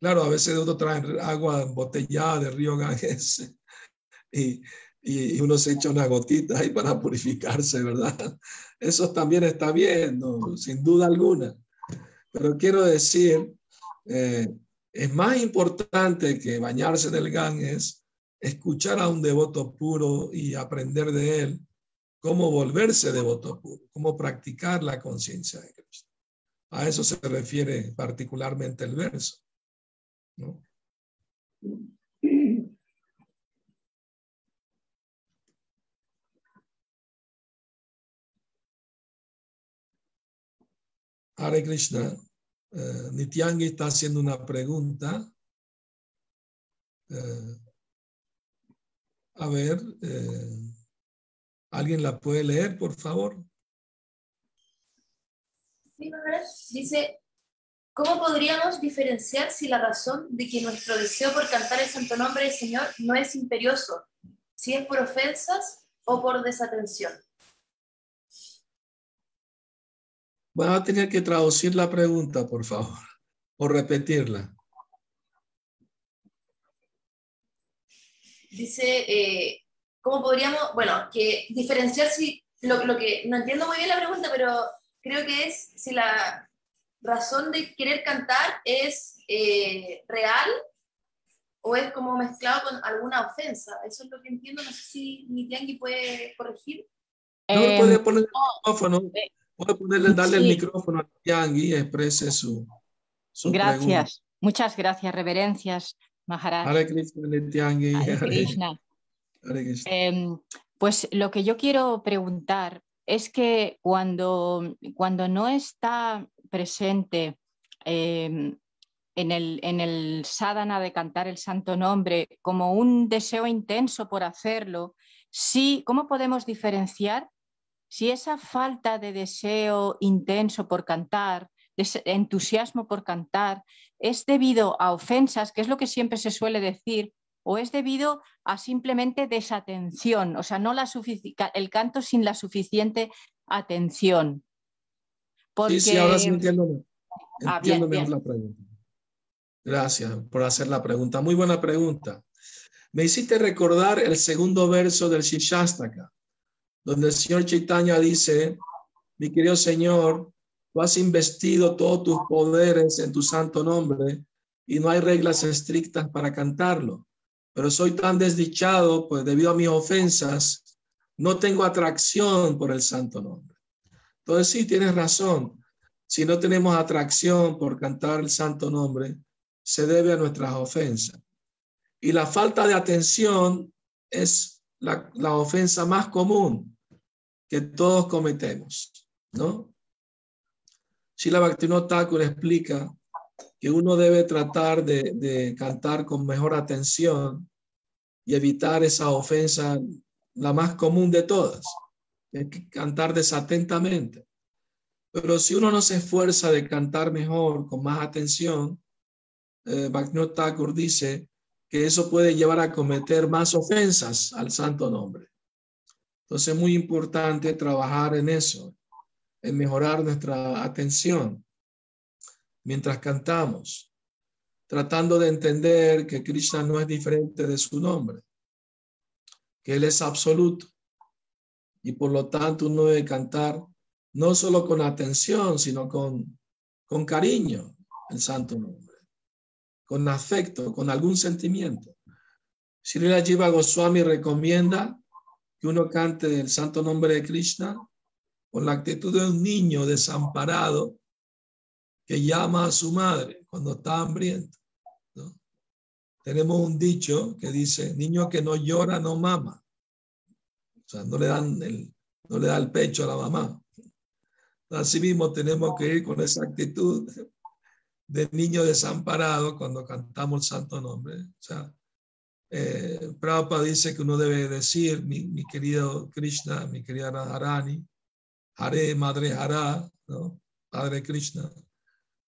Claro, a veces uno trae agua embotellada del río Ganges (laughs) y, y, uno se echa una gotita ahí para purificarse, ¿verdad? (laughs) Eso también está bien, sin duda alguna. Pero quiero decir, eh, es más importante que bañarse en el Ganges, escuchar a un devoto puro y aprender de él cómo volverse devoto puro, cómo practicar la conciencia de Cristo. A eso se refiere particularmente el verso. ¿no? Hare Krishna, uh, Nityangi está haciendo una pregunta. Uh, a ver, uh, ¿alguien la puede leer, por favor? Sí, dice, ¿Cómo podríamos diferenciar si la razón de que nuestro deseo por cantar el santo nombre del Señor no es imperioso, si es por ofensas o por desatención? Voy a tener que traducir la pregunta, por favor, o repetirla. Dice, eh, ¿cómo podríamos, bueno, que diferenciar si, lo, lo que, no entiendo muy bien la pregunta, pero creo que es si la, razón de querer cantar es eh, real o es como mezclado con alguna ofensa. Eso es lo que entiendo. No sé si Nitiangi puede corregir. No, puede em, poner el micrófono. Eh, puede ponerle, darle el micrófono a Nitiangi y exprese su, su Gracias. Muchas gracias. Reverencias, Maharaj. Hare Krishna. Hare Krishna. Em, pues lo que yo quiero preguntar es que cuando, cuando no está presente em, en, el, en el sadhana de cantar el santo nombre como un deseo intenso por hacerlo, sí, ¿cómo podemos diferenciar si esa falta de deseo intenso por cantar, de entusiasmo por cantar, es debido a ofensas, que es lo que siempre se suele decir, o es debido a simplemente desatención, o sea, no la el canto sin la suficiente atención. Sí, sí, ahora sí entiendo, ah, mejor la pregunta. Gracias por hacer la pregunta. Muy buena pregunta. Me hiciste recordar el segundo verso del Shishastaka, donde el señor Chaitanya dice, mi querido Señor, tú has investido todos tus poderes en tu santo nombre y no hay reglas estrictas para cantarlo. Pero soy tan desdichado, pues debido a mis ofensas, no tengo atracción por el santo nombre. Entonces sí, tienes razón. Si no tenemos atracción por cantar el santo nombre, se debe a nuestras ofensas. Y la falta de atención es la, ofensa más común que todos cometemos, ¿no? Shila Bhaktivinoda Thakur explica que uno debe tratar de, cantar con mejor atención y evitar esa ofensa, la más común de todas, que cantar desatentamente. Pero si uno no se esfuerza de cantar mejor, con más atención, eh, Thakur dice que eso puede llevar a cometer más ofensas al santo nombre. Entonces es muy importante trabajar en eso, en mejorar nuestra atención mientras cantamos, tratando de entender que Krishna no es diferente de su nombre, que Él es absoluto y por lo tanto uno debe cantar no solo con atención, sino con, con cariño el santo nombre, con afecto, con algún sentimiento. Srila Jiva Goswami recomienda que uno cante el santo nombre de Krishna con la actitud de un niño desamparado que llama a su madre cuando está hambriento. Tenemos un dicho que dice, niño que no llora no mama. O sea, no le dan el, no le da el pecho a la mamá. Así mismo tenemos que ir con esa actitud de niño desamparado cuando cantamos el santo nombre. O sea, eh, Prabhupada dice que uno debe decir, mi, querido Krishna, mi querida Radharani, Hare, Madre Hara, ¿no? Padre Krishna,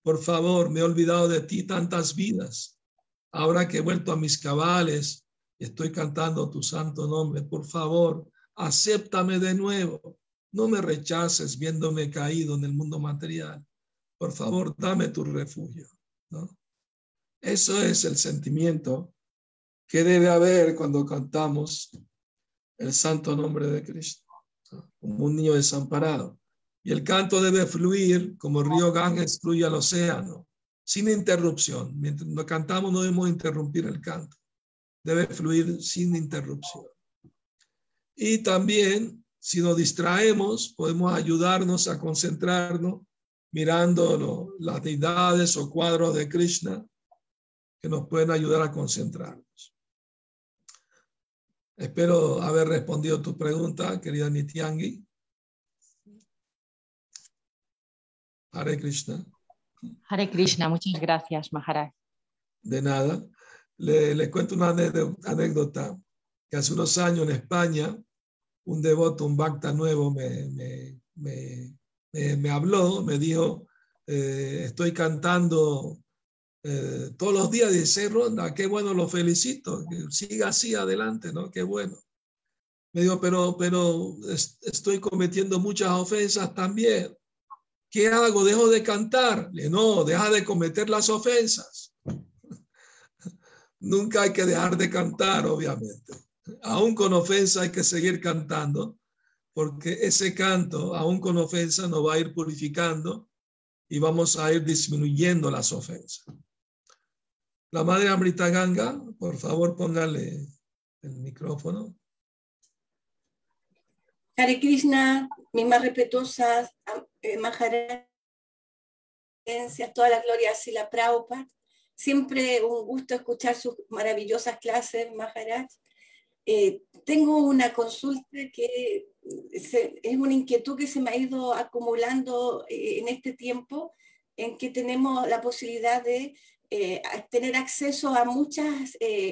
por favor, me he olvidado de ti tantas vidas. Ahora que he vuelto a mis cabales estoy cantando tu santo nombre, por favor, acéptame de nuevo. No me rechaces viéndome caído en el mundo material. Por favor, dame tu refugio. Eso es el sentimiento que debe haber cuando cantamos el santo nombre de Cristo, como un niño desamparado. Y el canto debe fluir como el río Ganges fluye al océano, sin interrupción. Mientras lo cantamos no debemos interrumpir el canto. Debe fluir sin interrupción. Y también, si nos distraemos, podemos ayudarnos a concentrarnos mirando las deidades o cuadros de Krishna que nos pueden ayudar a concentrarnos. Espero haber respondido tu pregunta, querida Nityangi. Hare Krishna. Hare Krishna, muchas gracias, Maharaj. De nada. Le, cuento una anécdota que hace unos años en España, un devoto, un bhakta nuevo, me, me, habló, me dijo, eh, estoy cantando eh, todos los días de seis rondas, qué bueno, lo felicito, que siga así adelante, ¿no? Qué bueno. Me dijo, pero, pero estoy cometiendo muchas ofensas también. ¿Qué hago? ¿Dejo de cantar? No, deja de cometer las ofensas. (laughs) Nunca hay que dejar de cantar, obviamente. Aún con ofensa hay que seguir cantando, porque ese canto, aún con ofensa, nos va a ir purificando y vamos a ir disminuyendo las ofensas. La madre Amrita Ganga, por favor, póngale el micrófono. Hare Krishna, mis más respetuosas eh, Maharaj, toda la gloria a la Prabhupada. Siempre un gusto escuchar sus maravillosas clases, Maharaj. Eh, tengo una consulta que es una inquietud que se me ha ido acumulando eh, en este tiempo, en que tenemos la posibilidad de eh, tener acceso a muchos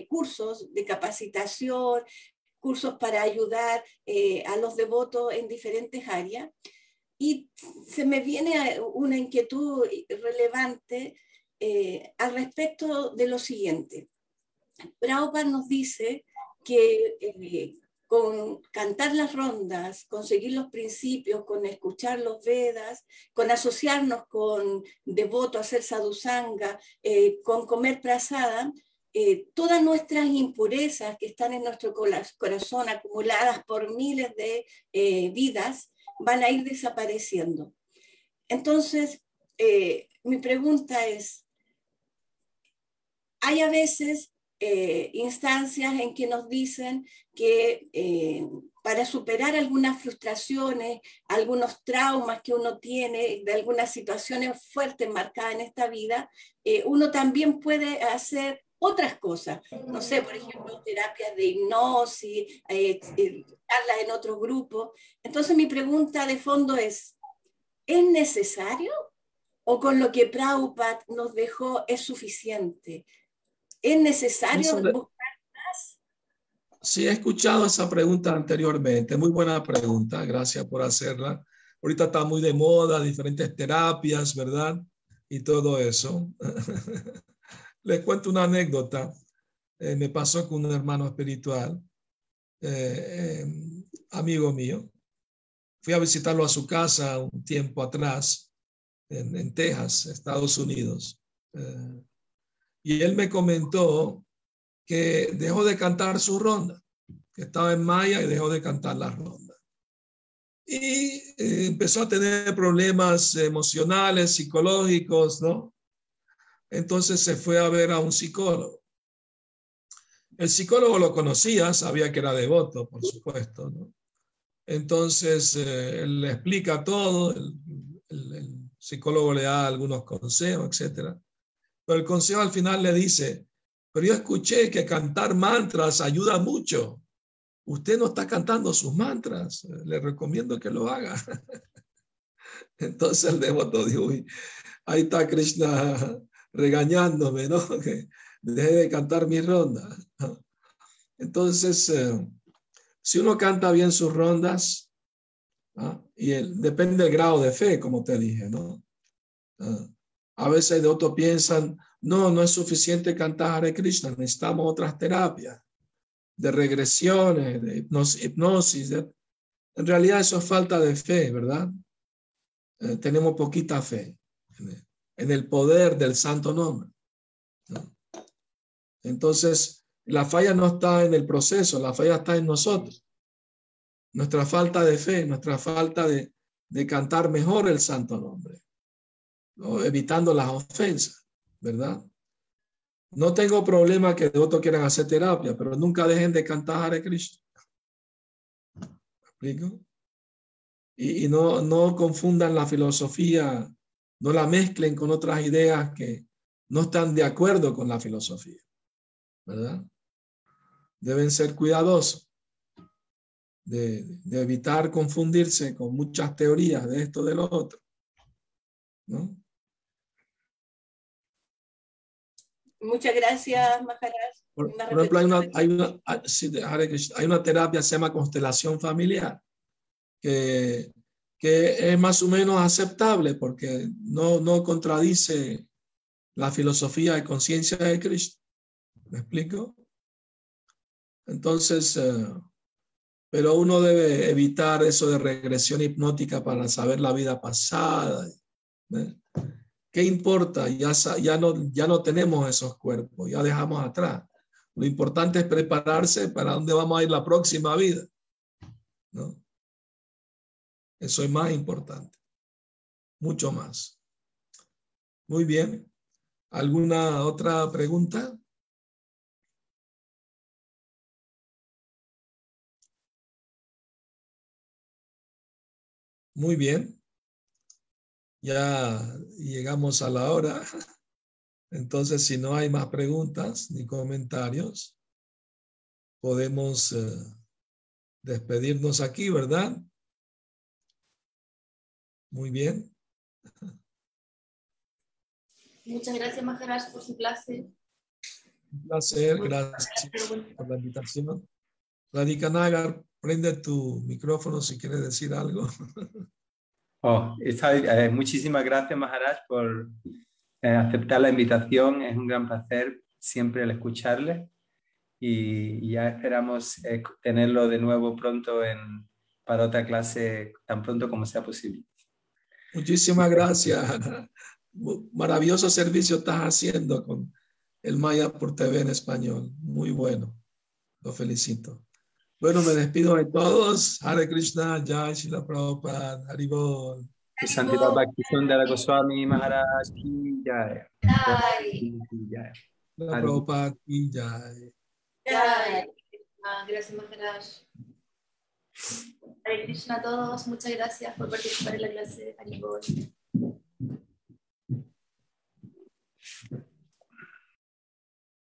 cursos de capacitación, cursos para ayudar a los devotos en diferentes áreas. Y se me viene una inquietud relevante al respecto de lo siguiente. Prabhupada nos dice que eh, con cantar las rondas, conseguir los principios, con escuchar los Vedas, con asociarnos con devoto, hacer sadhusanga, eh, con comer prasada, eh, todas nuestras impurezas que están en nuestro corazón acumuladas por miles de vidas van a ir desapareciendo. Entonces, mi pregunta es, hay a veces eh, instancias en que nos dicen que eh, para superar algunas frustraciones, algunos traumas que uno tiene, de algunas situaciones fuertes marcadas en esta vida, eh, uno también puede hacer otras cosas. No sé, por ejemplo, terapias de hipnosis, charlas en otro grupo. Entonces mi pregunta de fondo es, ¿es necesario? ¿O con lo que Prabhupada nos dejó es suficiente? ¿Es necesario buscar más? Sí, he escuchado esa pregunta anteriormente. Muy buena pregunta. Gracias por hacerla. Ahorita está muy de moda, diferentes terapias, ¿verdad? Y todo eso. (laughs) Les cuento una anécdota. Eh, me pasó con un hermano espiritual, eh, eh, amigo mío. Fui a visitarlo a su casa un tiempo atrás, en, en Texas, Estados Unidos. Y él me comentó que dejó de cantar su ronda, que estaba en Maya y dejó de cantar la ronda. Y eh, empezó a tener problemas emocionales, psicológicos, ¿no? Entonces se fue a ver a un psicólogo. El psicólogo lo conocía, sabía que era devoto, por supuesto. Entonces eh, él le explica todo, el, el, psicólogo le da algunos consejos, etcétera. Pero el consejo al final le dice, pero yo escuché que cantar mantras ayuda mucho. Usted no está cantando sus mantras, le recomiendo que lo haga. (laughs) Entonces el devoto dijo, ahí está Krishna regañándome, ¿no? (laughs) Que deje de cantar mi ronda. Entonces, eh, si uno canta bien sus rondas, ¿ah? y depende del grado de fe, como te dije, ¿no? Ah, a veces de otros piensan, no, no es suficiente cantar Hare Krishna, necesitamos otras terapias de regresiones, de hipnosis. En realidad eso es falta de fe, ¿verdad? Eh, tenemos poquita fe en el, poder del santo nombre. Entonces, la falla no está en el proceso, la falla está en nosotros. Nuestra falta de fe, nuestra falta de, de cantar mejor el santo nombre, evitando las ofensas, ¿verdad? No tengo problema que otros quieran hacer terapia, pero nunca dejen de cantar Hare Krishna. ¿Me explico? Y, no, no confundan la filosofía, no la mezclen con otras ideas que no están de acuerdo con la filosofía. ¿Verdad? Deben ser cuidadosos de, de evitar confundirse con muchas teorías de esto de lo otro. ¿No? Muchas gracias, Maharaj. Por, ejemplo, hay una, hay, una, ah, hay una terapia que se llama constelación familiar, que, que es más o menos aceptable porque no, no contradice la filosofía de conciencia de Cristo. ¿Me explico? Entonces, eh, pero uno debe evitar eso de regresión hipnótica para saber la vida pasada. ¿Qué importa? Ya, ya, no, ya no tenemos esos cuerpos, ya dejamos atrás. Lo importante es prepararse para dónde vamos a ir la próxima vida. ¿no? Eso es más importante, mucho más. Muy bien. ¿Alguna otra pregunta? Muy bien ya llegamos a la hora. Entonces, si no hay más preguntas ni comentarios, podemos eh, despedirnos aquí, ¿verdad? Muy bien. Muchas gracias, Maharaj, por su clase. Un placer, gracias por la invitación. Radhika Nagar, prende tu micrófono si quieres decir algo. (laughs) Oh, eh, muchísimas gracias, Maharaj, por eh, aceptar la invitación. Es un gran placer siempre el escucharle y, ya esperamos eh, tenerlo de nuevo pronto en, para otra clase tan pronto como sea posible. Muchísimas gracias. Maravilloso servicio estás haciendo con el Maya por TV en español. Muy bueno. Lo felicito. Bueno, me despido de todos. Hare Krishna, Jai Shila Prabhupada, Haribol. Santidad Bhakti Sundara Goswami Maharaj ki Jai. Jai. Prabhupada ki Jai. Jai. Gracias Maharaj. Hare Krishna a todos. Muchas gracias por participar en la clase de Haribol.